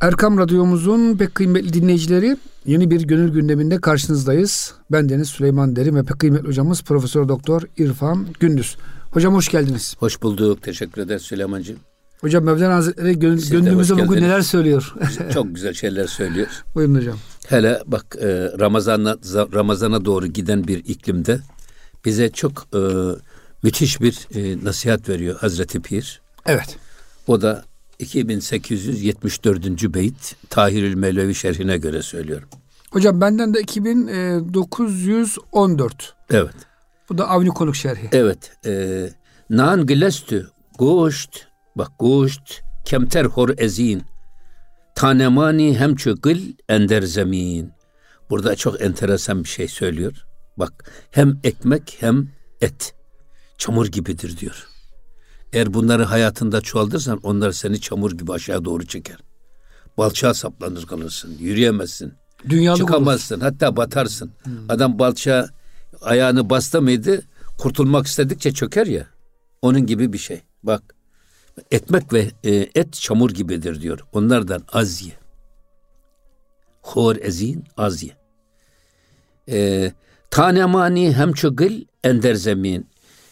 Erkam Radyomuzun pek kıymetli dinleyicileri yeni bir gönül gündeminde karşınızdayız. Ben Deniz Süleyman Derim ve pek kıymetli hocamız Profesör Doktor İrfan Gündüz. Hocam hoş geldiniz. Hoş bulduk. Teşekkür ederiz Süleymancığım. Hocam Mevlana Hazretleri gönlümüze bugün neler söylüyor? Çok güzel şeyler söylüyor. Buyurun hocam. Hele bak e, Ramazan'a Ramazan'a doğru giden bir iklimde bize çok e, müthiş bir e, nasihat veriyor Hazreti Pir. Evet. O da 2874. beyt Tahirül Mevlevi şerhine göre söylüyorum. Hocam benden de 2914. Evet. Bu da Avni Konuk şerhi. Evet. E, Nan gilestü goşt bak goşt kemter hor ezin tanemani hem gıl ender zemin. Burada çok enteresan bir şey söylüyor. Bak hem ekmek hem et çamur gibidir diyor. Eğer bunları hayatında çoğaltırsan onlar seni çamur gibi aşağı doğru çeker. Balçağa saplanır kalırsın. Yürüyemezsin. Dünyalık Çıkamazsın. Olur. Hatta batarsın. Hmm. Adam balçağa ayağını bastı mıydı kurtulmak istedikçe çöker ya. Onun gibi bir şey. Bak ekmek ve e, et çamur gibidir diyor. Onlardan az ye. Hor ezin az ye. E, tanemani hem çögül ender zemin.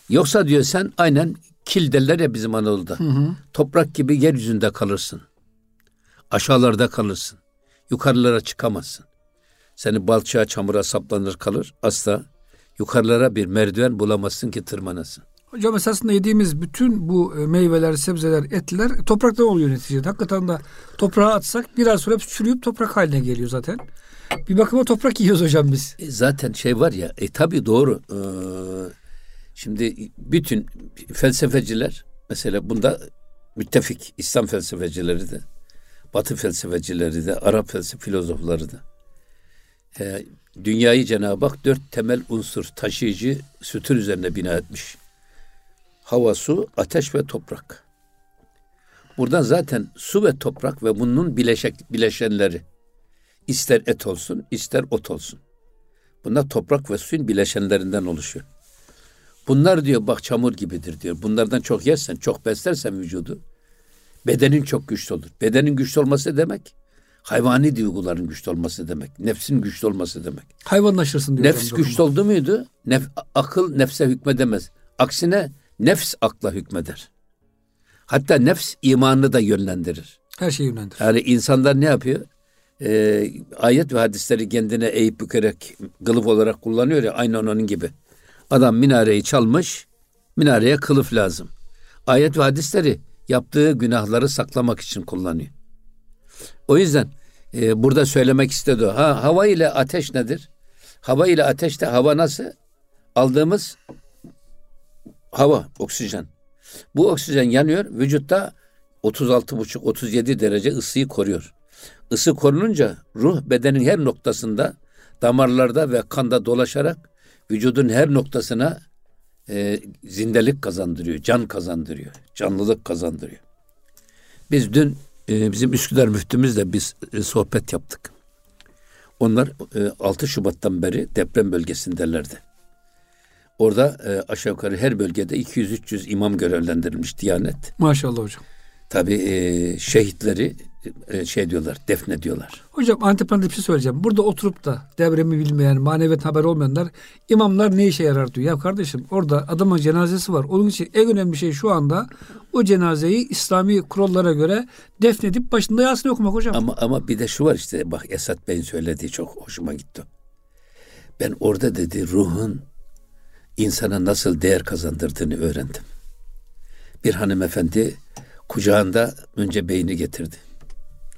Yoksa diyor sen aynen kil derler ya bizim Anadolu'da. Hı hı. Toprak gibi yeryüzünde kalırsın. Aşağılarda kalırsın. Yukarılara çıkamazsın. Seni balçağa çamura saplanır kalır. Asla yukarılara bir merdiven bulamazsın ki tırmanasın. Hocam esasında yediğimiz bütün bu e, meyveler, sebzeler, etler toprakta oluyor neticede. Hakikaten de toprağa atsak biraz sonra çürüyüp toprak haline geliyor zaten. Bir bakıma toprak yiyoruz hocam biz. E zaten şey var ya, e tabii doğru. Ee, Şimdi bütün felsefeciler mesela bunda müttefik İslam felsefecileri de, Batı felsefecileri de, Arap felsefe filozofları da. E, dünyayı Cenab-ı Hak dört temel unsur taşıyıcı sütun üzerine bina etmiş. Hava, su, ateş ve toprak. Buradan zaten su ve toprak ve bunun bileşek, bileşenleri ister et olsun, ister ot olsun. Bunlar toprak ve suyun bileşenlerinden oluşuyor. Bunlar diyor bak çamur gibidir diyor. Bunlardan çok yersen, çok beslersen vücudu bedenin çok güçlü olur. Bedenin güçlü olması demek hayvani duyguların güçlü olması demek. Nefsin güçlü olması demek. Hayvanlaşırsın diyor. Nefs güçlü oldu muydu? Nef, akıl nefse hükmedemez. Aksine nefs akla hükmeder. Hatta nefs imanını da yönlendirir. Her şeyi yönlendirir. Yani insanlar ne yapıyor? Ee, ayet ve hadisleri kendine eğip bükerek kılıf olarak kullanıyor ya aynı onun gibi. Adam minareyi çalmış, minareye kılıf lazım. Ayet ve hadisleri yaptığı günahları saklamak için kullanıyor. O yüzden e, burada söylemek istedi. Ha, hava ile ateş nedir? Hava ile ateşte hava nasıl? Aldığımız hava, oksijen. Bu oksijen yanıyor, vücutta 36,5-37 derece ısıyı koruyor. Isı korununca ruh bedenin her noktasında damarlarda ve kanda dolaşarak vücudun her noktasına e, zindelik kazandırıyor, can kazandırıyor, canlılık kazandırıyor. Biz dün e, bizim Üsküdar müftümüzle biz e, sohbet yaptık. Onlar e, 6 Şubat'tan beri deprem bölgesindelerdi. Orada e, aşağı yukarı her bölgede 200-300 imam görevlendirilmiş Diyanet. Maşallah hocam. Tabii e, şehitleri şey diyorlar, defne diyorlar. Hocam antiparantez bir şey söyleyeceğim. Burada oturup da devremi bilmeyen, maneviyat haber olmayanlar imamlar ne işe yarar diyor. Ya kardeşim orada adamın cenazesi var. Onun için en önemli şey şu anda o cenazeyi İslami kurallara göre defnedip başında Yasin okumak hocam. Ama ama bir de şu var işte bak Esat Bey'in söylediği çok hoşuma gitti. Ben orada dedi ruhun insana nasıl değer kazandırdığını öğrendim. Bir hanımefendi kucağında önce beyni getirdi.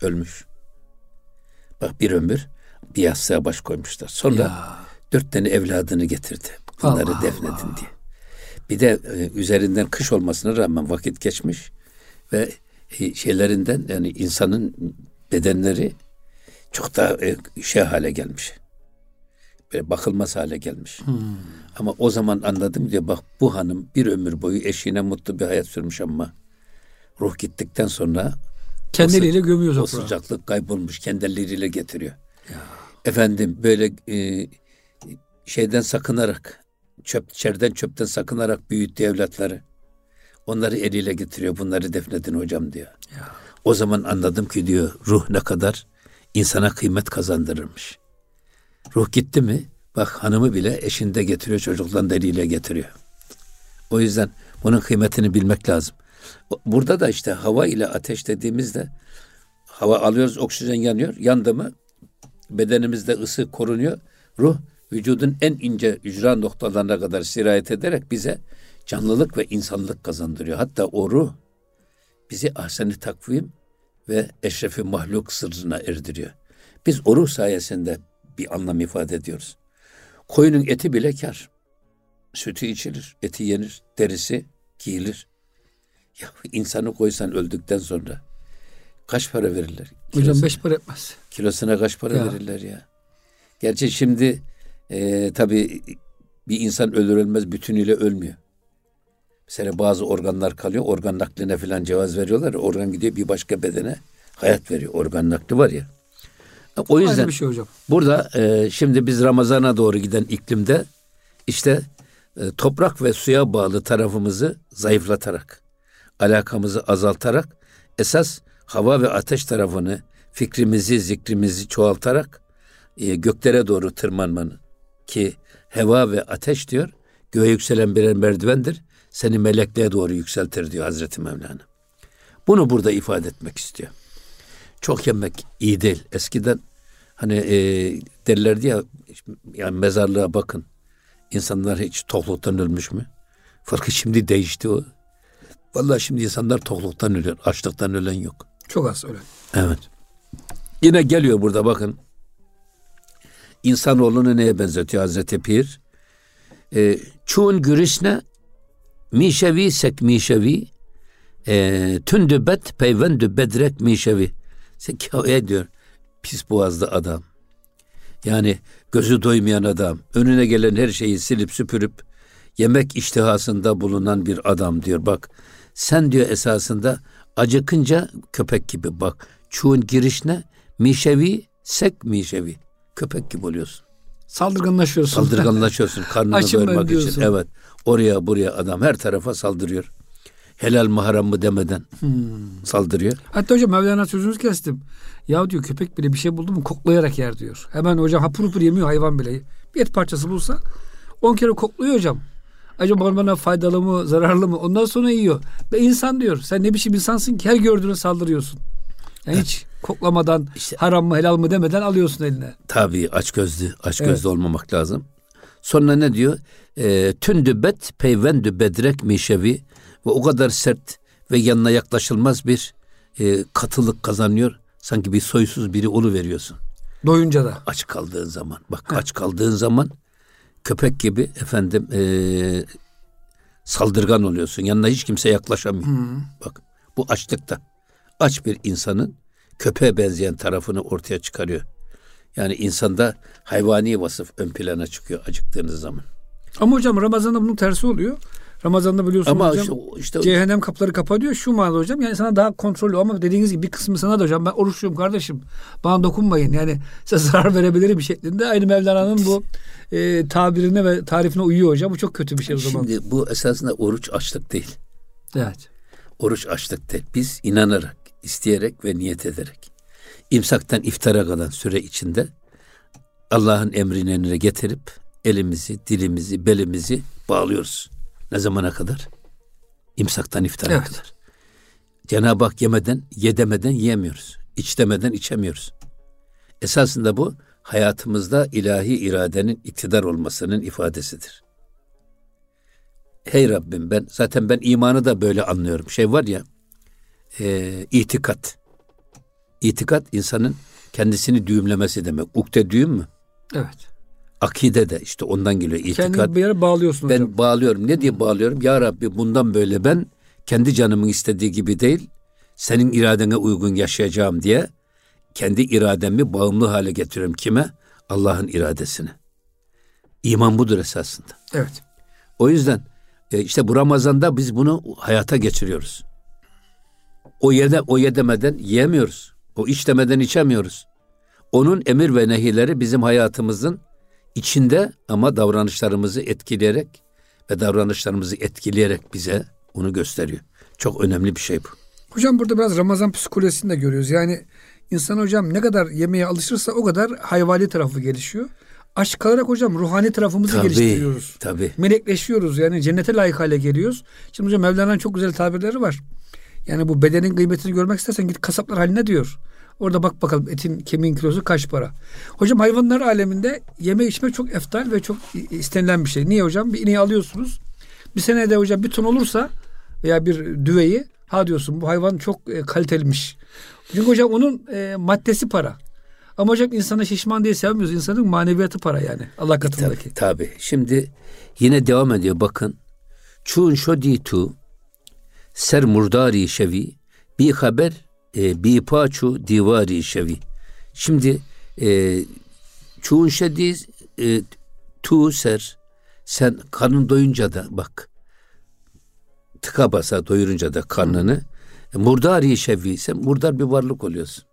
Ölmüş. Bak bir ömür bir yastığa baş koymuşlar. Sonra ya. dört tane evladını getirdi. Bunları Allah defnedin Allah. diye. Bir de e, üzerinden kış olmasına rağmen vakit geçmiş ve e, şeylerinden yani insanın bedenleri çok daha e, şey hale gelmiş. Böyle bakılmaz hale gelmiş. Hmm. Ama o zaman anladım diye bak bu hanım bir ömür boyu eşine mutlu bir hayat sürmüş ama ruh gittikten sonra Kendileriyle gömüyor O sıcaklık kaybolmuş. Kendileriyle getiriyor. Ya. Efendim böyle e, şeyden sakınarak çöp, çerden çöpten sakınarak büyüttü evlatları. Onları eliyle getiriyor. Bunları defnedin hocam diyor. Ya. O zaman anladım ki diyor ruh ne kadar insana kıymet kazandırırmış. Ruh gitti mi bak hanımı bile eşinde getiriyor çocuktan deriyle getiriyor. O yüzden bunun kıymetini bilmek lazım. Burada da işte hava ile ateş dediğimizde hava alıyoruz oksijen yanıyor. Yandı mı bedenimizde ısı korunuyor. Ruh vücudun en ince ücra noktalarına kadar sirayet ederek bize canlılık ve insanlık kazandırıyor. Hatta o ruh bizi ahsen takvim ve eşrefi mahluk sırrına erdiriyor. Biz o ruh sayesinde bir anlam ifade ediyoruz. Koyunun eti bile kar. Sütü içilir, eti yenir, derisi giyilir. Ya insanı koysan öldükten sonra kaç para verirler? Kilosuna, Hocam beş para etmez. Kilosuna kaç para ya. verirler ya? Gerçi şimdi e, tabii bir insan ölür ölmez bütünüyle ölmüyor. Mesela bazı organlar kalıyor. Organ nakline falan cevaz veriyorlar. Organ gidiyor bir başka bedene hayat veriyor. Organ nakli var ya. O yüzden bir şey hocam. burada e, şimdi biz Ramazan'a doğru giden iklimde işte e, toprak ve suya bağlı tarafımızı zayıflatarak, alakamızı azaltarak esas hava ve ateş tarafını fikrimizi, zikrimizi çoğaltarak e, göklere doğru tırmanmanın ki heva ve ateş diyor göğe yükselen birer merdivendir. Seni melekliğe doğru yükseltir diyor Hazreti Mevlana. Bunu burada ifade etmek istiyor. Çok yemek iyi değil. Eskiden hani e, derlerdi ya yani mezarlığa bakın. İnsanlar hiç tokluktan ölmüş mü? Farkı şimdi değişti o. Vallahi şimdi insanlar tokluktan ölüyor. Açlıktan ölen yok. Çok az ölen. Evet. Yine geliyor burada bakın. İnsanoğlunu neye benzetiyor Hazreti Pir? E, çun gürüsne mişevi sek mişevi e, tündübet peyvendü bedrek mişevi. Sekâye diyor pis boğazlı adam. Yani gözü doymayan adam, önüne gelen her şeyi silip süpürüp yemek iştihasında bulunan bir adam diyor. Bak sen diyor esasında acıkınca köpek gibi bak. Çuğun girişine mişevi sek mişevi. Köpek gibi oluyorsun. Saldırganlaşıyorsun. Saldırganlaşıyorsun karnını doyurmak için. Evet. Oraya buraya adam her tarafa saldırıyor. Helal mı haram mı demeden hmm. saldırıyor. Hatta hocam Mevlana sözünüzü kestim. Ya diyor köpek bile bir şey buldu mu koklayarak yer diyor. Hemen hocam hapur hapur yemiyor hayvan bile. Bir et parçası bulsa on kere kokluyor hocam. Acaba bana faydalı mı zararlı mı ondan sonra yiyor. Ve insan diyor sen ne biçim insansın ki her gördüğüne saldırıyorsun. Yani hiç koklamadan işte, haram mı helal mı demeden alıyorsun eline. Tabii aç gözlü aç gözlü evet. olmamak lazım. Sonra ne diyor? E, tündü bet peyvendü bedrek mişevi ve o kadar sert ve yanına yaklaşılmaz bir e, katılık kazanıyor. Sanki bir soysuz biri olu veriyorsun. Doyunca da. Aç kaldığın zaman. Bak Heh. aç kaldığın zaman köpek gibi efendim e, saldırgan oluyorsun. Yanına hiç kimse yaklaşamıyor. Hmm. Bak bu açlıkta. Aç bir insanın köpeğe benzeyen tarafını ortaya çıkarıyor. Yani insanda hayvani vasıf ön plana çıkıyor acıktığınız zaman. Ama hocam Ramazan'da bunun tersi oluyor. Ramazan'da biliyorsunuz ama hocam işte, işte, cehennem kapıları kapanıyor şu manada hocam. Yani sana daha kontrollü ama dediğiniz gibi bir kısmı sana da hocam ben oruçluyum kardeşim. Bana dokunmayın. Yani size zarar verebilirim bir şeklinde. Aynı Mevlana'nın bu e, tabirine ve tarifine uyuyor hocam. Bu çok kötü bir şey o zaman. Şimdi bu esasında oruç açlık değil. Evet. Oruç açlık değil. Biz inanarak, isteyerek ve niyet ederek imsaktan iftara kalan süre içinde Allah'ın emrini getirip elimizi, dilimizi, belimizi bağlıyoruz. Ne zamana kadar? İmsaktan iftara evet. kadar. Cenab-ı Hak yemeden, yedemeden yiyemiyoruz. İç demeden içemiyoruz. Esasında bu hayatımızda ilahi iradenin iktidar olmasının ifadesidir. Hey Rabbim ben zaten ben imanı da böyle anlıyorum. Şey var ya e, itikat. İtikat insanın kendisini düğümlemesi demek. Ukde düğüm mü? Evet. Akide de işte ondan geliyor. İtikat. Kendini bir yere bağlıyorsun Ben hocam. bağlıyorum. Ne diye bağlıyorum? Ya Rabbi bundan böyle ben kendi canımın istediği gibi değil, senin iradene uygun yaşayacağım diye kendi irademi bağımlı hale getiriyorum. Kime? Allah'ın iradesine. İman budur esasında. Evet. O yüzden e, işte bu Ramazan'da biz bunu hayata geçiriyoruz. O yede o yedemeden yiyemiyoruz. O iç demeden içemiyoruz. Onun emir ve nehileri bizim hayatımızın içinde ama davranışlarımızı etkileyerek ve davranışlarımızı etkileyerek bize onu gösteriyor. Çok önemli bir şey bu. Hocam burada biraz Ramazan psikolojisini de görüyoruz. Yani insan hocam ne kadar yemeğe alışırsa o kadar hayvani tarafı gelişiyor. Aç kalarak hocam ruhani tarafımızı Tabii, geliştiriyoruz. tabii. Melekleşiyoruz yani cennete layık hale geliyoruz. Şimdi hocam Mevlana'nın çok güzel tabirleri var. Yani bu bedenin kıymetini görmek istersen git kasaplar haline diyor. Orada bak bakalım etin kemiğin kilosu kaç para. Hocam hayvanlar aleminde yeme içme çok eftal ve çok istenilen bir şey. Niye hocam? Bir ineği alıyorsunuz. Bir senede hocam bir ton olursa veya bir düveyi ha diyorsun bu hayvan çok e, kaliteliymiş. Çünkü hocam onun e, maddesi para. Ama hocam insana şişman diye sevmiyoruz. İnsanın maneviyatı para yani. Allah katındaki. Tabii, tabii. Şimdi yine devam ediyor bakın. Çun şodi tu ser murdari şevi bir haber e, bi paçu divari şevi. Şimdi e, çun şedi e, tu ser sen karnın doyunca da bak tıka basa doyurunca da karnını e, murdari şevi sen murdar bir varlık oluyorsun.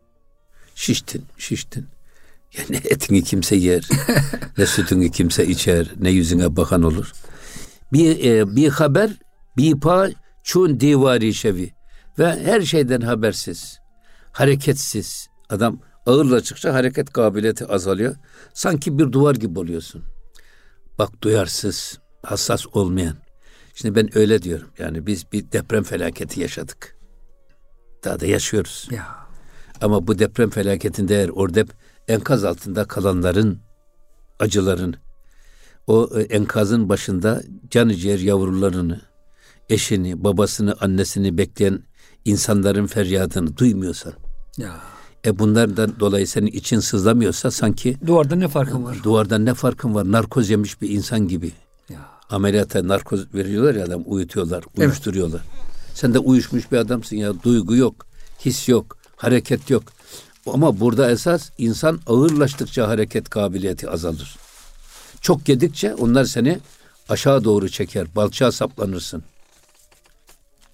Şiştin, şiştin. Yani etini kimse yer, ne sütünü kimse içer, ne yüzüne bakan olur. Bir, e, bir haber, bir pa çun divari şevi ve her şeyden habersiz, hareketsiz. Adam ağırlaştıkça hareket kabiliyeti azalıyor. Sanki bir duvar gibi oluyorsun. Bak duyarsız, hassas olmayan. Şimdi ben öyle diyorum. Yani biz bir deprem felaketi yaşadık. Daha da yaşıyoruz. Ya. Ama bu deprem felaketinde eğer orada hep enkaz altında kalanların acıların, o e, enkazın başında canı ciğer yavrularını, eşini, babasını, annesini bekleyen insanların feryadını duymuyorsan, Ya. e bunlardan dolayı senin için sızlamıyorsa sanki Duvarda ne farkın var? duvardan ne farkın var? Narkoz yemiş bir insan gibi. Ya. Ameliyata narkoz veriyorlar ya adam uyutuyorlar, uyuşturuyorlar. Sen de uyuşmuş bir adamsın ya. Duygu yok, his yok, hareket yok. Ama burada esas insan ağırlaştıkça hareket kabiliyeti azalır. Çok yedikçe onlar seni aşağı doğru çeker. Balçağa saplanırsın.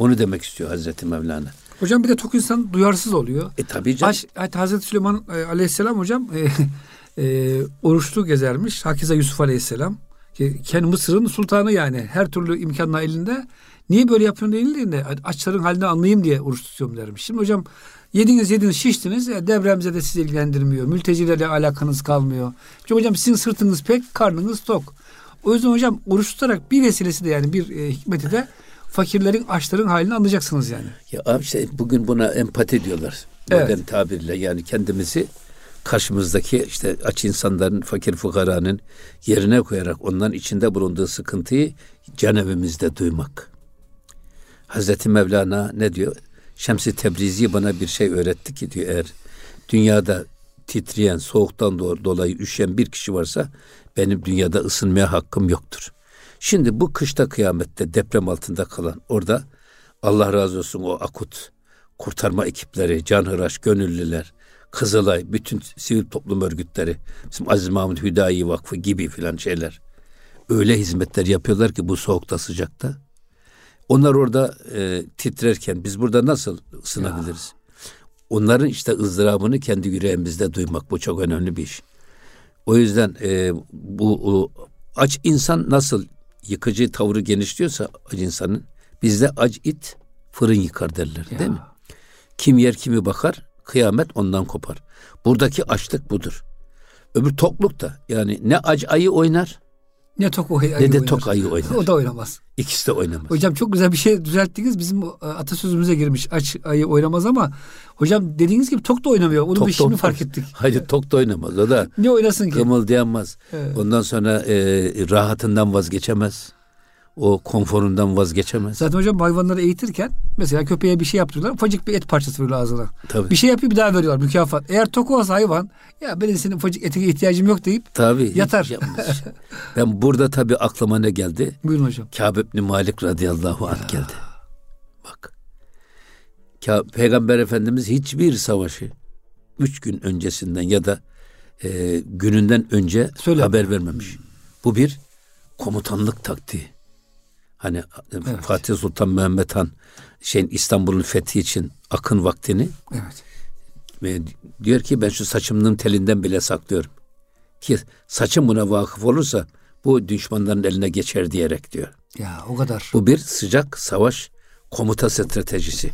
Onu demek istiyor Hazreti Mevlana. Hocam bir de tok insan duyarsız oluyor. E tabii canım. Aş, Hazreti Süleyman e, Aleyhisselam hocam e, e, oruçlu gezermiş. Hakize Yusuf Aleyhisselam. Ki Kendi Mısır'ın sultanı yani. Her türlü imkanla elinde. Niye böyle yapıyorsun denildiğinde açların halini anlayayım diye oruç tutuyorum dermiş. Şimdi hocam yediniz yediniz şiştiniz. E, depremze de sizi ilgilendirmiyor. Mültecilerle alakanız kalmıyor. Çünkü hocam sizin sırtınız pek, karnınız tok. O yüzden hocam oruç tutarak bir vesilesi de yani bir e, hikmeti de fakirlerin, açların halini anlayacaksınız yani. Ya işte bugün buna empati diyorlar. Evet. Modern tabirle yani kendimizi karşımızdaki işte aç insanların, fakir fukaranın yerine koyarak onların içinde bulunduğu sıkıntıyı can evimizde duymak. Hazreti Mevlana ne diyor? Şems-i Tebrizi bana bir şey öğretti ki diyor eğer dünyada titreyen, soğuktan do- dolayı üşüyen bir kişi varsa benim dünyada ısınmaya hakkım yoktur. Şimdi bu kışta kıyamette deprem altında kalan orada Allah razı olsun o akut kurtarma ekipleri, canhıraş, gönüllüler, Kızılay, bütün sivil toplum örgütleri, bizim Aziz Mahmut Hüdayi Vakfı gibi filan şeyler. Öyle hizmetler yapıyorlar ki bu soğukta sıcakta. Onlar orada e, titrerken biz burada nasıl ısınabiliriz? Onların işte ızdırabını kendi yüreğimizde duymak bu çok önemli bir iş. O yüzden e, bu o, aç insan nasıl yıkıcı tavrı genişliyorsa aç insanın bizde aç it fırın yıkar derler Ya. değil mi? Kim yer kimi bakar kıyamet ondan kopar. Buradaki açlık budur. Öbür tokluk da yani ne aç ayı oynar Ne tok ayı ne de oynar. tok ayı oynar. O da oynamaz. İkisi de oynamaz. Hocam çok güzel bir şey düzelttiniz. Bizim e, atasözümüze girmiş. Aç ayı oynamaz ama hocam dediğiniz gibi tok da oynamıyor. Onu Tok da şimdi fark ettik. Hayır tok da oynamaz. O da Ne oynasın ki? kımıldayamaz. Evet. Ondan sonra e, rahatından vazgeçemez. O konforundan vazgeçemez. Zaten hocam hayvanları eğitirken mesela köpeğe bir şey yaptırıyorlar. Ufacık bir et parçası veriyor ağzına. Tabii. Bir şey yapıyor bir daha veriyorlar mükafat. Eğer tok olsa hayvan ya benim senin ufacık etine ihtiyacım yok deyip Tabii. Yatar. ben burada tabii aklıma ne geldi? buyurun hocam. Kâb ibn Malik radıyallahu anh geldi. Bak. Kâb, Peygamber Efendimiz hiçbir savaşı üç gün öncesinden ya da e, gününden önce Söyle. haber vermemiş. Bu bir komutanlık taktiği. Hani Fatih Sultan Mehmet Han şeyin İstanbul'un fethi için akın vaktini Evet. ve diyor ki ben şu saçımın telinden bile saklıyorum. Ki saçım buna vakıf olursa bu düşmanların eline geçer diyerek diyor. Ya o kadar. Bu bir sıcak savaş komuta stratejisi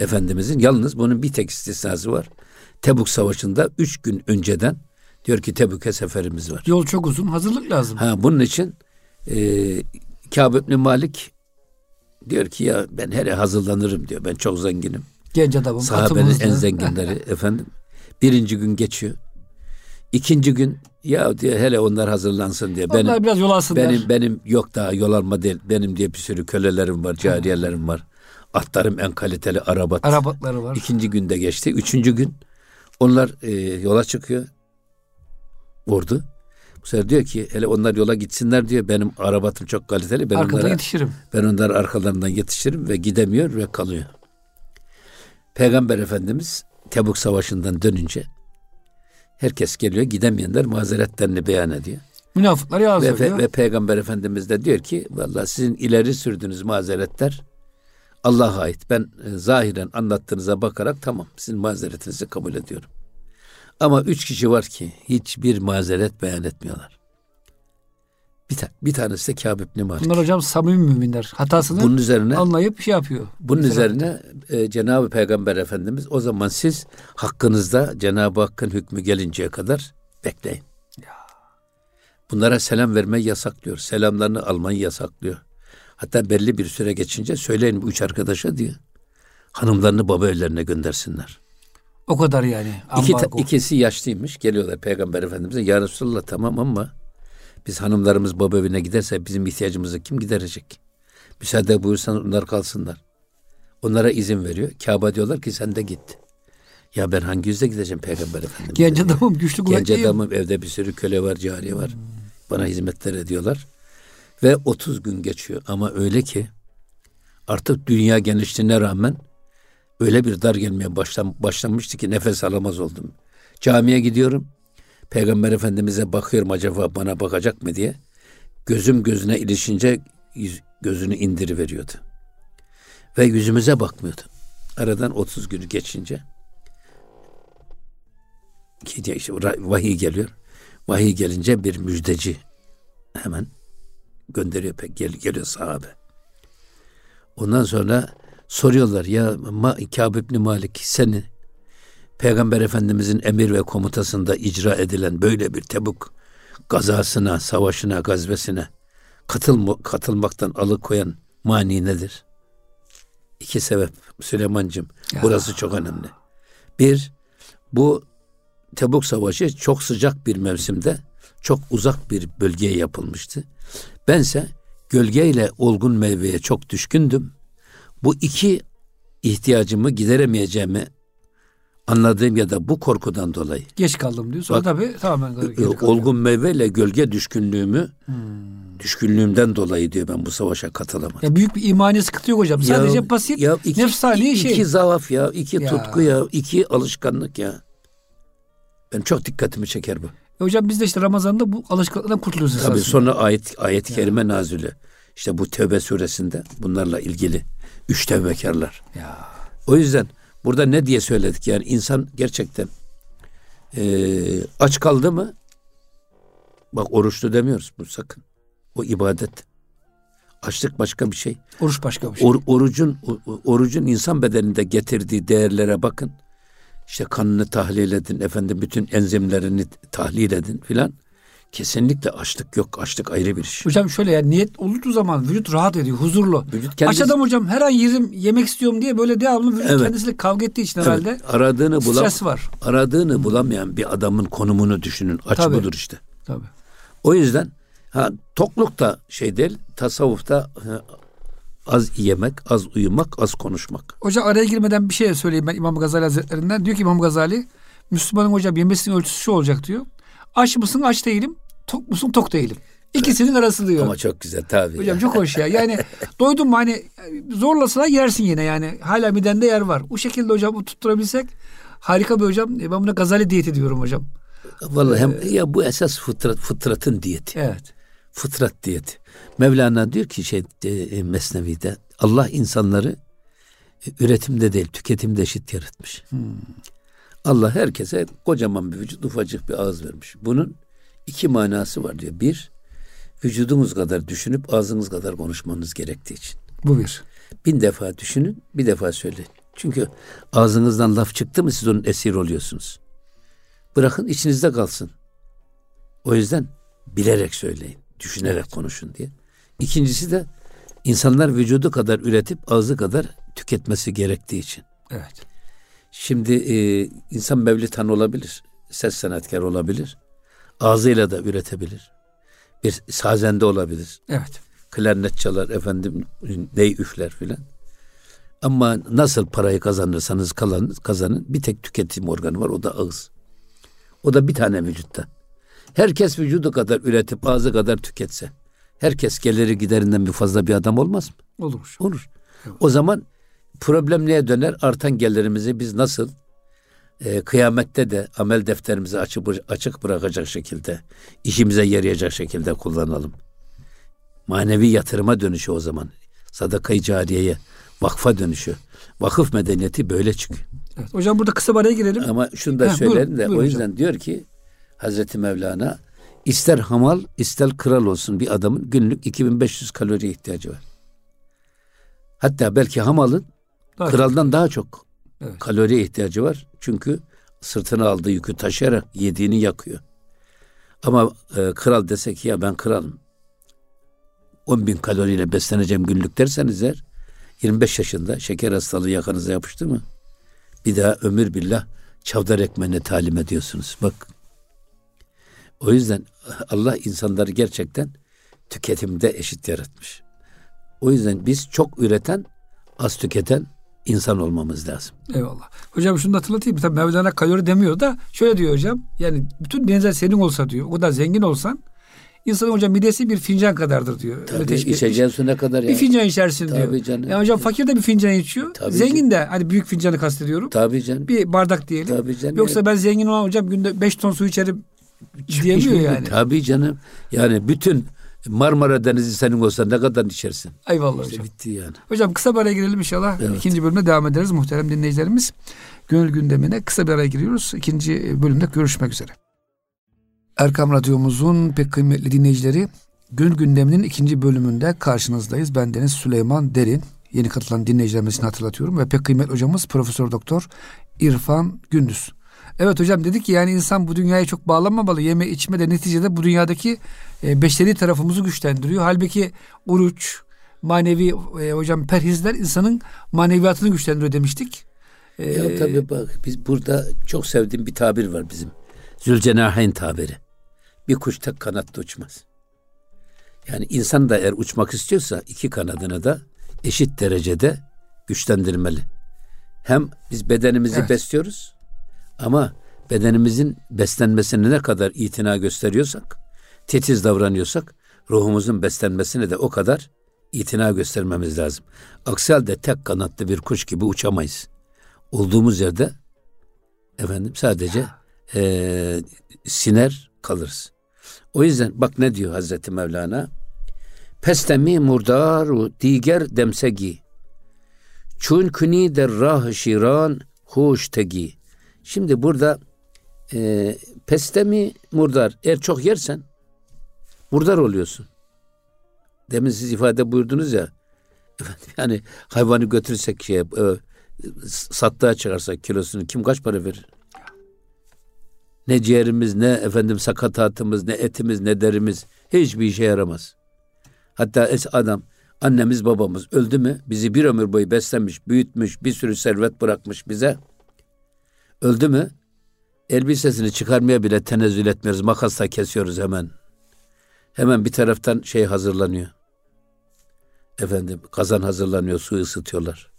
Efendimizin. Yalnız bunun bir tek istisnası var. Tebuk Savaşı'nda üç gün önceden diyor ki Tebuk'e seferimiz var. Yol çok uzun. Hazırlık lazım. Ha, bunun için e, Kâb ibn Malik diyor ki ya ben hele hazırlanırım diyor. Ben çok zenginim. Genç adamım. Sahabenin atımızda. en zenginleri efendim. Birinci gün geçiyor. İkinci gün ya diyor hele onlar hazırlansın diye. Onlar Benim, biraz yol alsınlar. benim benim yok daha yol alma değil. Benim diye bir sürü kölelerim var, cariyelerim var. Atlarım en kaliteli arabat. Arabatları var. İkinci günde geçti. Üçüncü gün onlar e, yola çıkıyor. Ordu. Bu sefer diyor ki hele onlar yola gitsinler diyor. Benim arabatım çok kaliteli. Ben Arkada onlara, yetişirim. ben onları arkalarından yetiştiririm ve gidemiyor ve kalıyor. Peygamber Efendimiz Tebuk Savaşı'ndan dönünce herkes geliyor. Gidemeyenler mazeretlerini beyan ediyor. Münafıklar yalan Ve, söylüyor. ve, Peygamber Efendimiz de diyor ki vallahi sizin ileri sürdüğünüz mazeretler Allah'a ait. Ben e, zahiren anlattığınıza bakarak tamam sizin mazeretinizi kabul ediyorum. Ama üç kişi var ki hiçbir mazeret beyan etmiyorlar. Bir, ta- bir tanesi de Kâb ibn Malik. Bunlar hocam samimi müminler. Hatasını Bunun üzerine anlayıp şey yapıyor. bunun İtiraf üzerine e, Cenab-ı Peygamber Efendimiz o zaman siz hakkınızda Cenab-ı Hakk'ın hükmü gelinceye kadar bekleyin. Bunlara selam vermeyi yasaklıyor. Selamlarını almayı yasaklıyor. Hatta belli bir süre geçince söyleyin bu üç arkadaşa diyor. Hanımlarını baba evlerine göndersinler. O kadar yani. İki, ta- ikisi yaşlıymış. Geliyorlar Peygamber Efendimiz'e. Ya Resulallah tamam ama biz hanımlarımız baba evine giderse bizim ihtiyacımızı kim giderecek? Müsaade buyursan onlar kalsınlar. Onlara izin veriyor. Kabe diyorlar ki sen de git. Ya ben hangi yüzle gideceğim Peygamber Efendimiz'e? Genç adamım güçlü Genç kuvvetliyim. adamım evde bir sürü köle var, cariye var. Bana hizmetler ediyorlar. Ve 30 gün geçiyor ama öyle ki artık dünya genişliğine rağmen öyle bir dar gelmeye başlam başlamıştı ki nefes alamaz oldum. Camiye gidiyorum. Peygamber Efendimiz'e bakıyorum acaba bana bakacak mı diye. Gözüm gözüne ilişince gözünü indiriveriyordu. Ve yüzümüze bakmıyordu. Aradan 30 günü geçince ki işte vahiy geliyor. Vahiy gelince bir müjdeci hemen gönderiyor pek gel, geliyor sahabe. Ondan sonra soruyorlar ya Ma, Kâb ibn Malik seni Peygamber Efendimizin emir ve komutasında icra edilen böyle bir Tebuk gazasına, savaşına, gazvesine katılma, katılmaktan alıkoyan mani nedir? İki sebep Süleyman'cığım. Burası çok önemli. Bir, bu Tebuk Savaşı çok sıcak bir mevsimde çok uzak bir bölgeye yapılmıştı. Bense gölgeyle olgun meyveye çok düşkündüm. Bu iki ihtiyacımı gideremeyeceğimi anladığım ya da bu korkudan dolayı Geç kaldım diyor. Sonra Bak, tabii tamamen geri kalıyor. olgun meyveyle gölge düşkünlüğümü Hmm. düşkünlüğümden dolayı diyor ben bu savaşa katılamadım. Ya büyük bir imani sıkıntı yok hocam. Sadece basit ya iki, nefsani iki, şey. iki zaaf ya, iki Ya. tutku ya, iki alışkanlık ya. Ben çok dikkatimi çeker bu. E hocam biz de işte Ramazan'da bu alışkanlıktan kurtuluyoruz Tabii esasında. sonra ayet ayet-i kerime nazülü. İşte bu Tevbe suresinde bunlarla ilgili üç tevbekarlar. Ya. O yüzden burada ne diye söyledik? Yani insan gerçekten eee, aç kaldı mı? Bak oruçlu demiyoruz bu sakın. O ibadet. Açlık başka bir şey. Oruç başka bir şey. Or- orucun orucun insan bedeninde getirdiği değerlere bakın. İşte kanını tahlil edin, efendim bütün enzimlerini tahlil edin filan. Kesinlikle açlık yok. Açlık ayrı bir şey. Hocam şöyle ya niyet olduğu zaman vücut rahat ediyor, huzurlu. Vücut kendisi- Aç adam hocam her an yerim yemek istiyorum diye böyle devamlı vücut Evet. kendisiyle kavga ettiği için Evet, herhalde aradığını bulam stres var. aradığını bulamayan bir adamın konumunu düşünün. Aç Tabii. budur işte. Tabii. O yüzden ha tokluk da şey değil, tasavvufta ha, az yemek, az uyumak, az konuşmak. Hocam araya girmeden bir şey söyleyeyim ben İmam Gazali Hazretlerinden. Diyor ki İmam Gazali Müslümanın hocam yemesinin ölçüsü şu olacak diyor. Aç mısın aç değilim, tok musun tok değilim. İkisinin arası diyor. Ama çok güzel tabii. Hocam ya. çok hoş ya. Yani doydun mu hani zorlasalar yersin yine yani. Hala midende yer var. O şekilde hocam bu tutturabilsek harika bir hocam. E, Ben buna Gazali diyeti diyorum hocam. Vallahi hem ya bu esas fıtrat fıtratın diyeti. Evet. Fıtrat diyeti. Mevlana diyor ki şey e, Mesnevi'de Allah insanları e, üretimde değil tüketimde eşit yaratmış. Allah herkese kocaman bir vücut ufacık bir ağız vermiş. Bunun iki manası var diyor. Bir, vücudunuz kadar düşünüp ağzınız kadar konuşmanız gerektiği için. Bu bir. Bin defa düşünün, bir defa söyleyin. Çünkü ağzınızdan laf çıktı mı siz onun esir oluyorsunuz. Bırakın içinizde kalsın. O yüzden bilerek söyleyin, düşünerek evet. konuşun diye. İkincisi de insanlar vücudu kadar üretip ağzı kadar tüketmesi gerektiği için. Evet. Şimdi e, insan mevlitan olabilir, ses sanatkar olabilir, ağzıyla da üretebilir. Bir sazende olabilir. Evet. Klarnet çalar, efendim ney üfler filan. Ama nasıl parayı kazanırsanız kazanın, kazanın bir tek tüketim organı var o da ağız. O da bir tane vücutta. Herkes vücudu kadar üretip ağzı kadar tüketse. Herkes geliri giderinden bir fazla bir adam olmaz mı? Olur. Olur. Evet. O zaman problem neye döner? Artan gelirimizi biz nasıl e, kıyamette de amel defterimizi açık, açık bırakacak şekilde, işimize yarayacak şekilde kullanalım. Manevi yatırıma dönüşü o zaman. Sadaka-i cariyeye, vakfa dönüşü. Vakıf medeniyeti böyle çıkıyor. Evet, hocam burada kısa bir araya girelim. Ama şunu da Heh, söylerim de buyurun o yüzden hocam. diyor ki Hazreti Mevlana ister hamal ister kral olsun bir adamın günlük 2500 kalori ihtiyacı var. Hatta belki hamalın daha kraldan çok. daha çok evet. kaloriye ihtiyacı var. Çünkü sırtına aldığı yükü taşıyarak yediğini yakıyor. Ama e, kral dese ki ya ben kralım 10 bin kaloriyle besleneceğim günlük derseniz eğer 25 yaşında şeker hastalığı yakanıza yapıştı mı? Bir daha ömür billah çavdar ekmeğine talim ediyorsunuz. Bak. O yüzden Allah insanları gerçekten tüketimde eşit yaratmış. O yüzden biz çok üreten, az tüketen insan olmamız lazım. Eyvallah. Hocam şunu da hatırlatayım. Tabii Mevlana kalori demiyor da şöyle diyor hocam. Yani bütün denizler senin olsa diyor. O kadar zengin olsan İnsanın hocam midesi bir fincan kadardır diyor. Tabii Öyle içeceğin su ne kadar ya. Bir fincan içersin Tabii diyor. Canım. Yani hocam fakir de bir fincan içiyor. Tabii zengin canım. de hani büyük fincanı kastediyorum. Tabii canım. Bir bardak diyelim. Tabii canım. Yoksa ben zengin olan hocam günde beş ton su içerim diyemiyor yani. Tabii canım. Yani bütün Marmara Denizi senin olsa ne kadar içersin? Eyvallah işte hocam. Bitti yani. Hocam kısa bir araya girelim inşallah. Evet. İkinci bölümde devam ederiz muhterem dinleyicilerimiz. Gönül gündemine kısa bir araya giriyoruz. İkinci bölümde görüşmek üzere. Erkam Radyomuzun pek kıymetli dinleyicileri Gün gündeminin ikinci bölümünde karşınızdayız. Ben Deniz Süleyman Derin. Yeni katılan dinleyicilerimizi hatırlatıyorum ve pek kıymetli hocamız Profesör Doktor İrfan Gündüz. Evet hocam dedik ki yani insan bu dünyaya çok bağlanmamalı. Yeme içme de neticede bu dünyadaki e, beşeri tarafımızı güçlendiriyor. Halbuki oruç, manevi e, hocam perhizler insanın maneviyatını güçlendiriyor demiştik. Ee, ya tabii bak biz burada çok sevdiğim bir tabir var bizim. Zülcenaheyn tabiri. Bir kuş tek kanatla uçmaz. Yani insan da eğer uçmak istiyorsa iki kanadını da eşit derecede güçlendirmeli. Hem biz bedenimizi evet. besliyoruz ama bedenimizin beslenmesine ne kadar itina gösteriyorsak, titiz davranıyorsak ruhumuzun beslenmesine de o kadar itina göstermemiz lazım. Aksi halde tek kanatlı bir kuş gibi uçamayız. Olduğumuz yerde efendim sadece e, siner kalırız. O yüzden bak ne diyor Hazreti Mevlana? Pestemi murdaru diger demsegi. Çun kuni der rah şiran hoş tegi. Şimdi burada e, pestemi murdar. Eğer çok yersen murdar oluyorsun. Demin siz ifade buyurdunuz ya. Efendim, yani hayvanı götürsek şey, e, sattığa çıkarsak kilosunu kim kaç para verir? Ne ciğerimiz, ne efendim sakatatımız, ne etimiz, ne derimiz hiçbir işe yaramaz. Hatta es adam annemiz babamız öldü mü bizi bir ömür boyu beslemiş, büyütmüş, bir sürü servet bırakmış bize. Öldü mü elbisesini çıkarmaya bile tenezzül etmiyoruz. Makasla kesiyoruz hemen. Hemen bir taraftan şey hazırlanıyor. Efendim kazan hazırlanıyor, su ısıtıyorlar.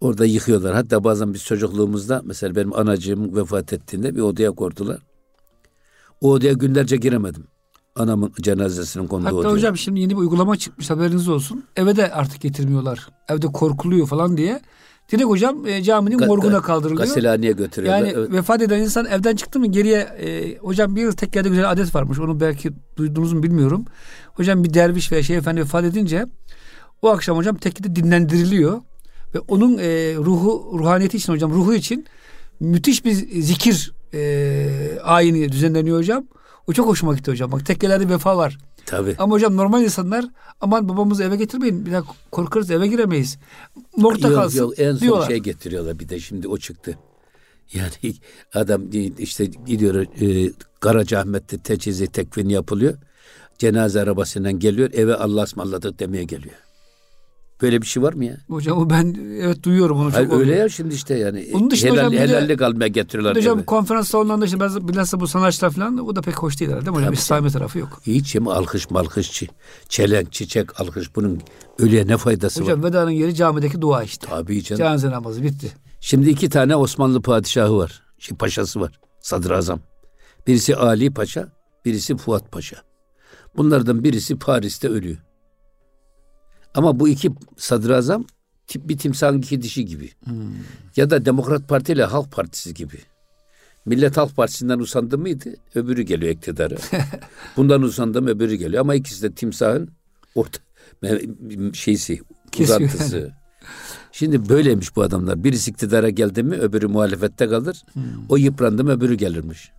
Orada yıkıyorlar. Hatta bazen biz çocukluğumuzda mesela benim anacığım vefat ettiğinde bir odaya koydular. O odaya günlerce giremedim. Anamın cenazesinin konduğu Hatta odaya. hocam şimdi yeni bir uygulama çıkmış haberiniz olsun. Eve de artık getirmiyorlar. Evde korkuluyor falan diye. Direkt hocam e, caminin Ga- morguna kaldırılıyor. Gasilhaneye götürüyorlar. Yani evet. vefat eden insan evden çıktı mı geriye e, hocam bir tekkede güzel adet varmış. Onu belki duydunuz mu bilmiyorum. Hocam bir derviş veya şey efendi vefat edince o akşam hocam tekkede dinlendiriliyor. Ve onun e, ruhu, ruhaniyeti için hocam, ruhu için müthiş bir zikir e, ayini düzenleniyor hocam. O çok hoşuma gitti hocam. Bak tekkelerde vefa var. Tabii. Ama hocam normal insanlar aman babamızı eve getirmeyin. Bir daha korkarız eve giremeyiz. Morta yok, kalsın yok, en son diyorlar. şey getiriyorlar bir de şimdi o çıktı. Yani adam işte gidiyor e, Karacaahmet'te teçhizi tekvini yapılıyor. Cenaze arabasıyla geliyor eve Allah'a ısmarladık demeye geliyor. Böyle bir şey var mı ya? Hocam o ben evet duyuyorum onu. Hayır, çok öyle ya şimdi işte yani Onun dışında helal, hocam bir de- helallik almaya getiriyorlar. Hocam eve. konferans salonlarında işte bilhassa bu sanatçılar falan o da pek hoş değil herhalde. Hocam? Tabii İslami tarafı yok. Hiç mi alkış malkış çi- çelenk çiçek alkış bunun ölüye ne faydası var? Hocam vedanın yeri camideki dua işte. Tabii canım. Cenaze namazı bitti. Şimdi iki tane Osmanlı padişahı var. Şey, paşası var. Sadrazam. Birisi Ali Paşa, birisi Fuat Paşa. Bunlardan birisi Paris'te ölüyor. Ama bu iki sadrazam tip bir timsahın iki dişi gibi. Ya da Demokrat Parti ile Halk Partisi gibi. Millet Halk Partisi'nden usandı mıydı? Öbürü geliyor iktidara. Bundan usandım öbürü geliyor. Ama ikisi de timsahın orta şeysi, uzantısı. Şimdi böyleymiş bu adamlar. Birisi iktidara geldi mi öbürü muhalefette kalır. O yıprandı mı öbürü gelirmiş.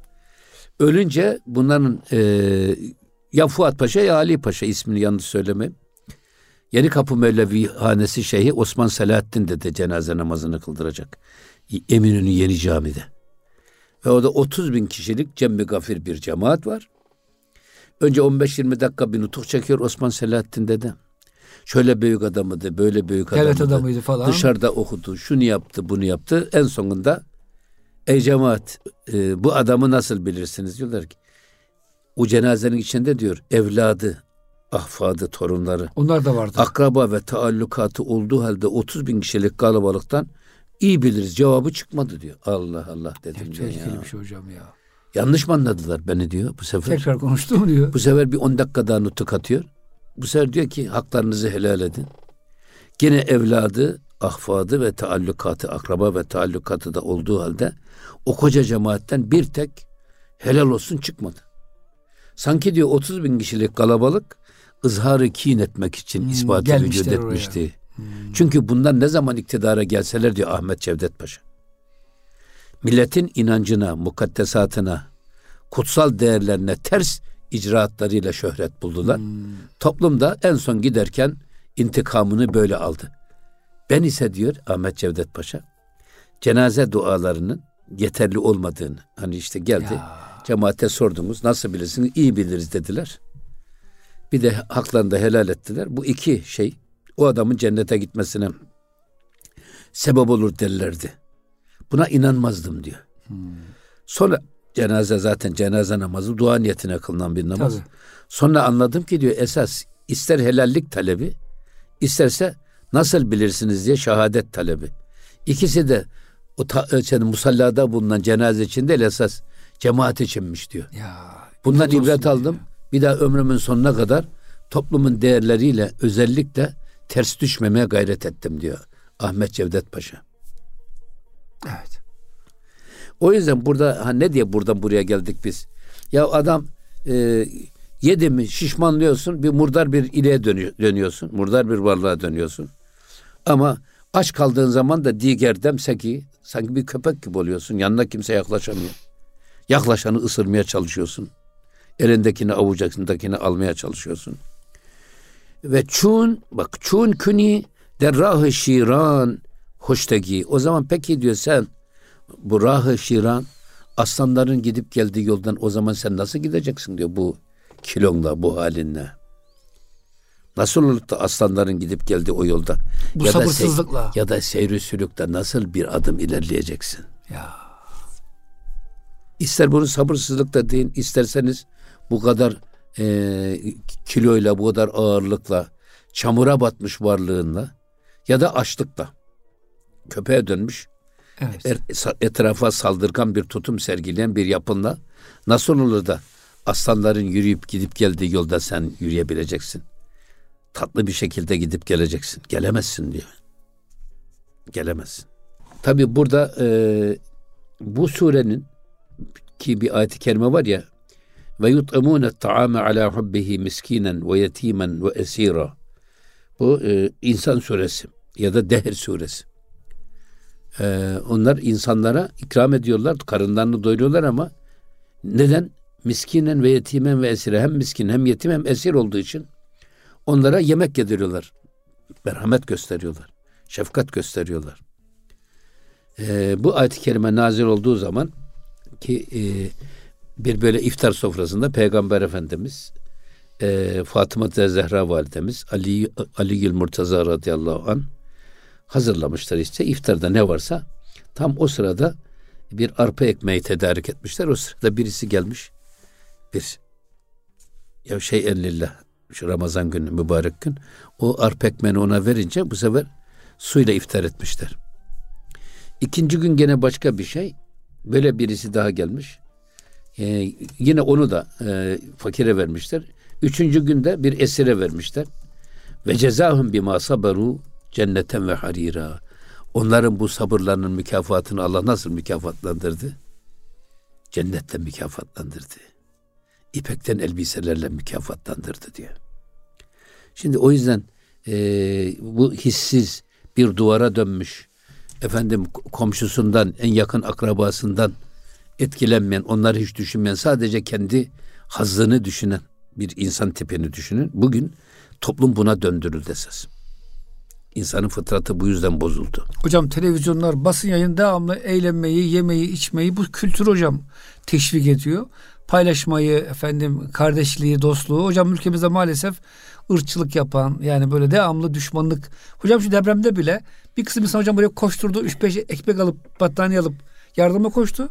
Ölünce bunların e, ya Fuat Paşa ya Ali Paşa ismini yanlış söylemeyeyim. Yeni Kapı Mevlevi Hanesi Şeyhi Osman Selahattin de de cenaze namazını kıldıracak. Eminönü Yeni Cami'de. Ve orada 30 bin kişilik cemmi gafir bir cemaat var. Önce 15-20 dakika bir nutuk çekiyor Osman Selahattin dede. Şöyle büyük adamıydı, böyle büyük adamıydı. Devlet adamıydı falan. Dışarıda okudu, şunu yaptı, bunu yaptı. En sonunda ey cemaat e, bu adamı nasıl bilirsiniz diyorlar ki. O cenazenin içinde diyor evladı, ahfadı, torunları, Onlar da vardı. akraba ve taallukatı olduğu halde 30 bin kişilik kalabalıktan iyi biliriz cevabı çıkmadı diyor. Allah Allah dedim diyor Tehlikeli bir şey hocam ya. Yanlış mı anladılar beni diyor bu sefer. Tekrar konuştum diyor. Bu sefer bir 10 dakika daha nutuk atıyor. Bu sefer diyor ki haklarınızı helal edin. Gene evladı, ahfadı ve taallukatı, akraba ve taallukatı da olduğu halde o koca cemaatten bir tek helal olsun çıkmadı. Sanki diyor 30 bin kişilik kalabalık ızharı kin etmek için Hmm, ispatı vücut oraya. etmişti. Çünkü bundan ne zaman iktidara gelseler diyor Ahmet Cevdet Paşa. Milletin inancına, mukaddesatına, kutsal değerlerine ters icraatlarıyla şöhret buldular. Toplumda en son giderken intikamını böyle aldı. Ben ise diyor Ahmet Cevdet Paşa, cenaze dualarının yeterli olmadığını, hani işte geldi, Ya. cemaate sordunuz, nasıl bilirsiniz? İyi biliriz dediler. Bir de haklarını da helal ettiler. Bu iki şey o adamın cennete gitmesine sebep olur derlerdi. Buna inanmazdım diyor. Sonra cenaze zaten cenaze namazı dua niyetine kılınan bir namaz. Tabii. Sonra anladım ki diyor esas ister helallik talebi isterse nasıl bilirsiniz diye şehadet talebi. İkisi de o ta, yani musallada bulunan cenaze için değil esas cemaat içinmiş diyor. Ya. Bundan ibret aldım. Bir daha ömrümün sonuna kadar toplumun değerleriyle özellikle ters düşmemeye gayret ettim diyor Ahmet Cevdet Paşa. Evet. O yüzden burada ha ne diye buradan buraya geldik biz? Ya adam e, yedi mi şişmanlıyorsun bir murdar bir dönü- dönüyorsun. Murdar bir varlığa dönüyorsun. Ama aç kaldığın zaman da digerdem seki sanki bir köpek gibi oluyorsun. Yanına kimse yaklaşamıyor. Yaklaşanı ısırmaya çalışıyorsun. Elindekini avucakındakini almaya çalışıyorsun. Ve çun bak çun küni derrahı şiran hoştaki. O zaman peki diyor sen bu rahı şiran aslanların gidip geldiği yoldan o zaman sen nasıl gideceksin diyor bu kilonla bu halinle. Nasıl olup da aslanların gidip geldiği o yolda Bu ya da, sabırsızlıkla. sey- ya da seyri sülükte nasıl bir adım ilerleyeceksin? Ya. İster bunu sabırsızlıkla deyin, isterseniz bu kadar e, kiloyla, bu kadar ağırlıkla, çamura batmış varlığınla ya da açlıkla, köpeğe dönmüş, Evet. er- etrafa saldırgan bir tutum sergileyen bir yapınla nasıl olur da aslanların yürüyüp gidip geldiği yolda sen yürüyebileceksin? Tatlı bir şekilde gidip geleceksin. Gelemezsin diyor. Gelemezsin. Tabi burada e, bu surenin ki bir ayet-i kerime var ya ve yut'amune ta'ame ala hubbihi miskinen ve yetimen ve esira. Bu e, insan suresi ya da Dehr suresi. E, onlar insanlara ikram ediyorlar, karınlarını doyuruyorlar ama neden? miskinen ve yetimen ve esire hem miskin hem yetim hem esir olduğu için onlara yemek yediriyorlar. Merhamet gösteriyorlar. Şefkat gösteriyorlar. Ee, bu ayet-i kerime nazil olduğu zaman ki e, bir böyle iftar sofrasında Peygamber Efendimiz e, Fatıma Zehra validemiz Ali Ali Gül Murtaza radıyallahu an hazırlamışlar işte iftarda ne varsa tam o sırada bir arpa ekmeği tedarik etmişler. O sırada birisi gelmiş bir ya şey ellillah şu Ramazan günü mübarek gün o arpa ekmeğini ona verince bu sefer suyla iftar etmişler. İkinci gün gene başka bir şey. Böyle birisi daha gelmiş. Ee, yine onu da e, fakire vermişler. Üçüncü günde bir esire vermişler. Ve cezahum bima sabaru cenneten ve harira. Onların bu sabırlarının mükafatını Allah nasıl mükafatlandırdı? Cennetle mükafatlandırdı. İpekten elbiselerle mükafatlandırdı diyor. Şimdi o yüzden e, bu hissiz bir duvara dönmüş, efendim komşusundan, en yakın akrabasından etkilenmeyen, onları hiç düşünmeyen, sadece kendi hazzını düşünen bir insan tipini düşünün. Bugün toplum buna döndürüldü esas. İnsanın fıtratı bu yüzden bozuldu. Hocam televizyonlar, basın yayın devamlı eğlenmeyi, yemeyi, içmeyi bu kültür hocam teşvik ediyor. Paylaşmayı, efendim kardeşliği, dostluğu. Hocam ülkemizde maalesef ırkçılık yapan yani böyle devamlı düşmanlık. Hocam şu depremde bile bir kısım insan hocam buraya koşturdu. 3-5 ekmek alıp battaniye alıp yardıma koştu.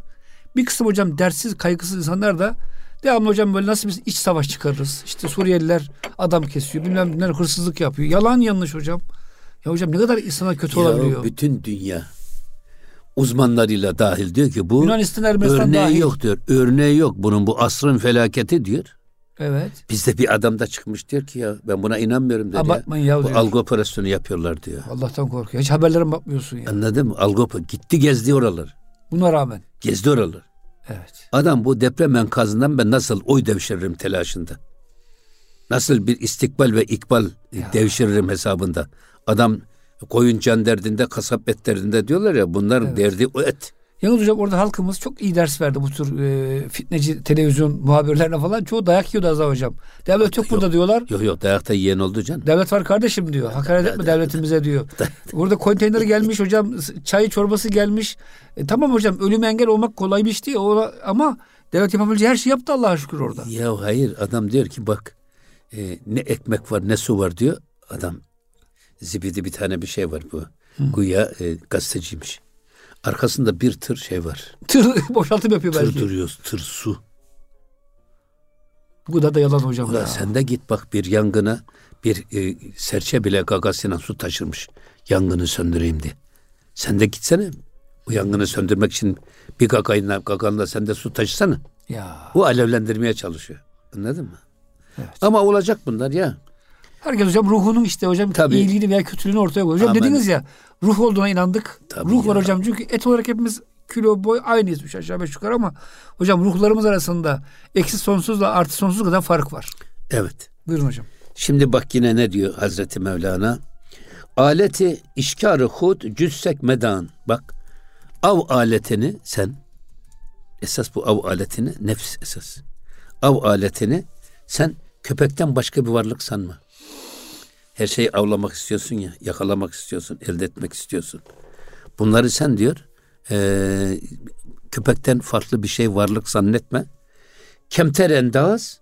Bir kısım hocam dersiz kaygısız insanlar da devamlı hocam böyle nasıl biz iç savaş çıkarırız. İşte Suriyeliler adam kesiyor bilmem neler hırsızlık yapıyor. Yalan yanlış hocam. Ya hocam ne kadar insana kötü ya olabiliyor. Bütün dünya uzmanlarıyla dahil diyor ki bu Yunanistan Ermenistan örneği dahil. yok diyor. Örneği yok bunun bu asrın felaketi diyor. Evet. Bizde bir adam da çıkmış diyor ki ya ben buna inanmıyorum dedi. Abartmayın ya Bu diyor. algı operasyonu yapıyorlar diyor. Allah'tan korkuyor. Hiç haberlere bakmıyorsun ya. Anladın mı? Algı gitti gezdi oralar. Buna rağmen. Gezdi oralar. Evet. Adam bu deprem enkazından ben nasıl oy devşiririm telaşında. Nasıl bir istikbal ve ikbal Ya. devşiririm hesabında. Adam koyun can derdinde, kasap et derdinde diyorlar ya bunların Evet. derdi o et. Yalnız hocam orada halkımız çok iyi ders verdi bu tür e, fitneci televizyon muhabirlerine falan. Çoğu dayak yiyordu az daha hocam. Devlet yok burada diyorlar. Yok yok dayakta yiyen oldu can. Devlet var kardeşim diyor. Hakaret etme devletimize diyor. Burada konteyner gelmiş hocam. Çay çorbası gelmiş. E, tamam hocam ölüm engel olmak kolay bir iş değil. O, ama devlet yapabileceği her şeyi yaptı Allah'a şükür orada. Ya hayır adam diyor ki bak e, ne ekmek var ne su var diyor. Adam zibidi bir tane bir şey var bu. Güya e, gazeteciymiş. Arkasında bir tır şey var. Tır boşaltım yapıyor Tır belki. duruyor, tır su. Bu da da yalan hocam Ulan ya. sen de git bak bir yangına bir e, serçe bile gagasıyla su taşırmış. Yangını söndüreyim diye. Sen de gitsene. Bu yangını söndürmek için bir gagayla gaganla sen de su taşısana. Ya. Bu alevlendirmeye çalışıyor. Anladın mı? Evet. Ama olacak bunlar ya. Herkes hocam ruhunun işte hocam Tabii. iyiliğini veya kötülüğünü ortaya koyuyor. Hocam Aman. dediniz ya ruh olduğuna inandık. Tabii ruh var ya. hocam çünkü et olarak hepimiz kilo boy aynıyız üç aşağı beş yukarı ama hocam ruhlarımız arasında eksi sonsuzla artı sonsuz kadar fark var. Evet. Buyurun hocam. Şimdi bak yine ne diyor Hazreti Mevlana? Aleti işkarı hud cüssek medan. Bak av aletini sen esas bu av aletini nefs esas. Av aletini sen köpekten başka bir varlık sanma. Her şeyi avlamak istiyorsun ya, yakalamak istiyorsun, elde etmek istiyorsun. Bunları sen diyor eee, köpekten farklı bir şey varlık zannetme. Kemter endaz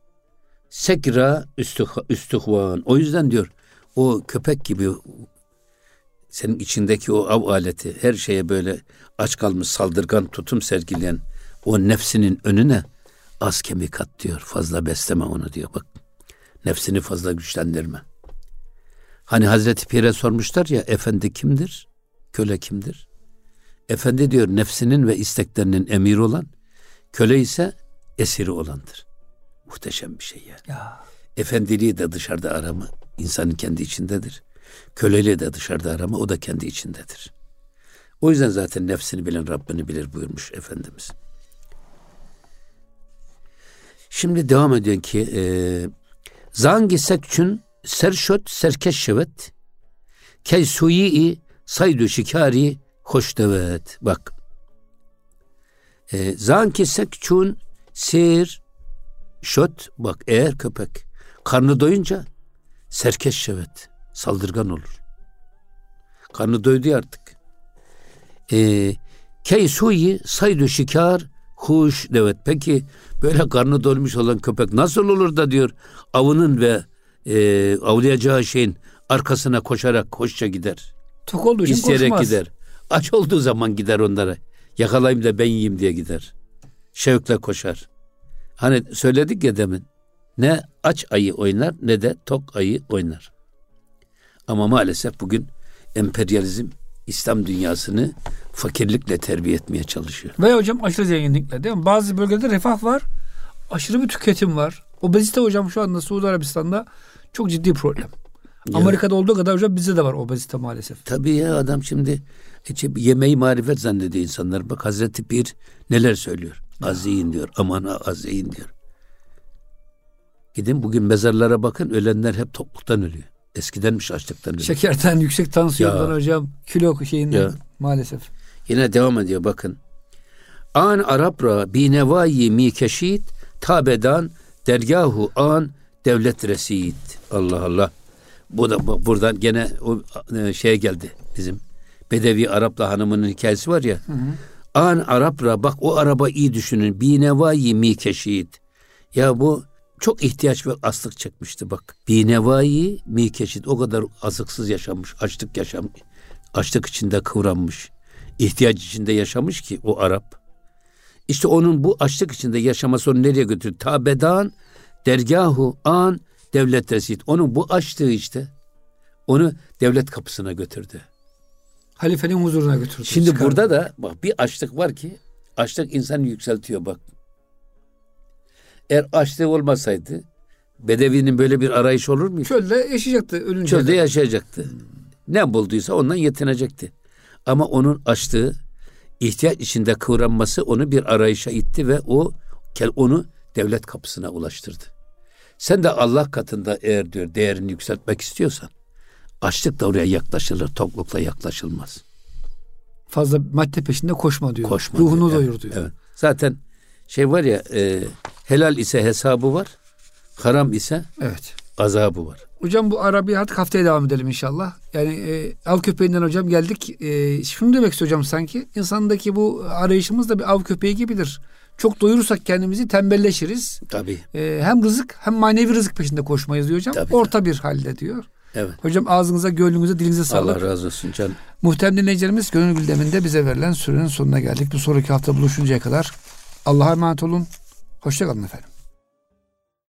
sekra üstüh- üstühvan. O yüzden diyor o köpek gibi senin içindeki o av aleti her şeye böyle aç kalmış saldırgan tutum sergileyen o nefsinin önüne az kemik at diyor. Fazla besleme onu diyor. Bak nefsini fazla güçlendirme. Hani Hazreti Pir'e sormuşlar ya efendi kimdir? Köle kimdir? Efendi diyor nefsinin ve isteklerinin emiri olan, köle ise esiri olandır. Muhteşem bir şey yani. Ya. Efendiliği de dışarıda arama insanın kendi içindedir. Köleliği de dışarıda arama o da kendi içindedir. O yüzden zaten nefsini bilen Rabbini bilir buyurmuş Efendimiz. Şimdi devam ediyor ki e, zangi sekçün serşöt serkeş şevet key suyi saydu şikari hoş devet. Bak. E, zanki sekçün sir şöt bak eğer köpek karnı doyunca serkeş şevet saldırgan olur. Karnı doydu artık. Ee, key suyi saydu şikar huş evet. Peki böyle karnı dolmuş olan köpek nasıl olur da diyor avının ve e, avlayacağı şeyin arkasına koşarak hoşça gider. Tok olduğu için İsteyerek koşmaz. gider. Aç olduğu zaman gider onlara. Yakalayayım da ben yiyeyim diye gider. Şevkle koşar. Hani söyledik ya demin. Ne aç ayı oynar ne de tok ayı oynar. Ama maalesef bugün emperyalizm İslam dünyasını fakirlikle terbiye etmeye çalışıyor. Ve hocam aşırı zenginlikle değil mi? Bazı bölgelerde refah var. Aşırı bir tüketim var. Obezite hocam şu anda Suudi Arabistan'da çok ciddi problem. Ya. Amerika'da olduğu kadar hocam bizde de var obezite maalesef. Tabii ya adam şimdi hiç yemeği marifet zannediyor insanlar. Bak Hazreti Pir neler söylüyor. Az yiyin diyor. Aman az yiyin diyor. Gidin bugün mezarlara bakın ölenler hep topluktan ölüyor. Eskidenmiş açlıktan ölüyor. Şekerden, yüksek tansiyondan Ya. hocam, kilo şeyinden Ya. maalesef. Yine devam ediyor bakın. An Arapra bi nevayi mi keşit tabedan dergahu an devlet resit. Allah Allah. Bu da buradan gene o e, şeye geldi bizim. Bedevi Arapla hanımının hikayesi var ya. An Arapra bak o araba iyi düşünün. Bi nevayi mi keşit. Ya bu çok ihtiyaç ve aslık çekmişti bak. Bi nevayi mi keşit. O kadar azıksız yaşamış, açlık yaşamış. Açlık içinde kıvranmış. ihtiyaç içinde yaşamış ki o Arap. İşte onun bu açlık içinde yaşaması onu nereye götürdü? Tabedan dergahu an devlet resit. Onun bu açlığı işte onu devlet kapısına götürdü. Halifenin huzuruna götürdü. Şimdi çıkardı. burada da bak bir açlık var ki açlık insanı yükseltiyor bak. Eğer açlığı olmasaydı Bedevi'nin böyle bir arayış olur muydu? çölde yaşayacaktı ölünce. Çölde de. yaşayacaktı. Ne bulduysa ondan yetinecekti. Ama onun açlığı, ihtiyaç içinde kıvranması onu bir arayışa itti ve o onu devlet kapısına ulaştırdı. Sen de Allah katında eğer diyor değerini yükseltmek istiyorsan açlık da oraya yaklaşılır, toklukla yaklaşılmaz. Fazla madde peşinde koşma diyor. Koşma Ruhunu diyor. doyur diyor. Evet. Zaten şey var ya e, helal ise hesabı var, haram ise Evet. Azabı var. Hocam bu Arabiye artık haftaya devam edelim inşallah. Yani e, av köpeğinden hocam geldik. E, şunu demek istiyor hocam sanki. insandaki bu arayışımız da bir av köpeği gibidir. Çok doyurursak kendimizi tembelleşiriz. Tabii. E, hem rızık hem manevi rızık peşinde koşmayız diyor hocam. Tabii, Orta bir halde diyor. Evet. Hocam ağzınıza, gönlünüze, dilinize sağlık. Allah razı olsun canım. Muhterem dinleyicilerimiz gönül gündeminde bize verilen sürenin sonuna geldik. Bu sonraki hafta buluşuncaya kadar Allah'a emanet olun. Hoşçakalın efendim.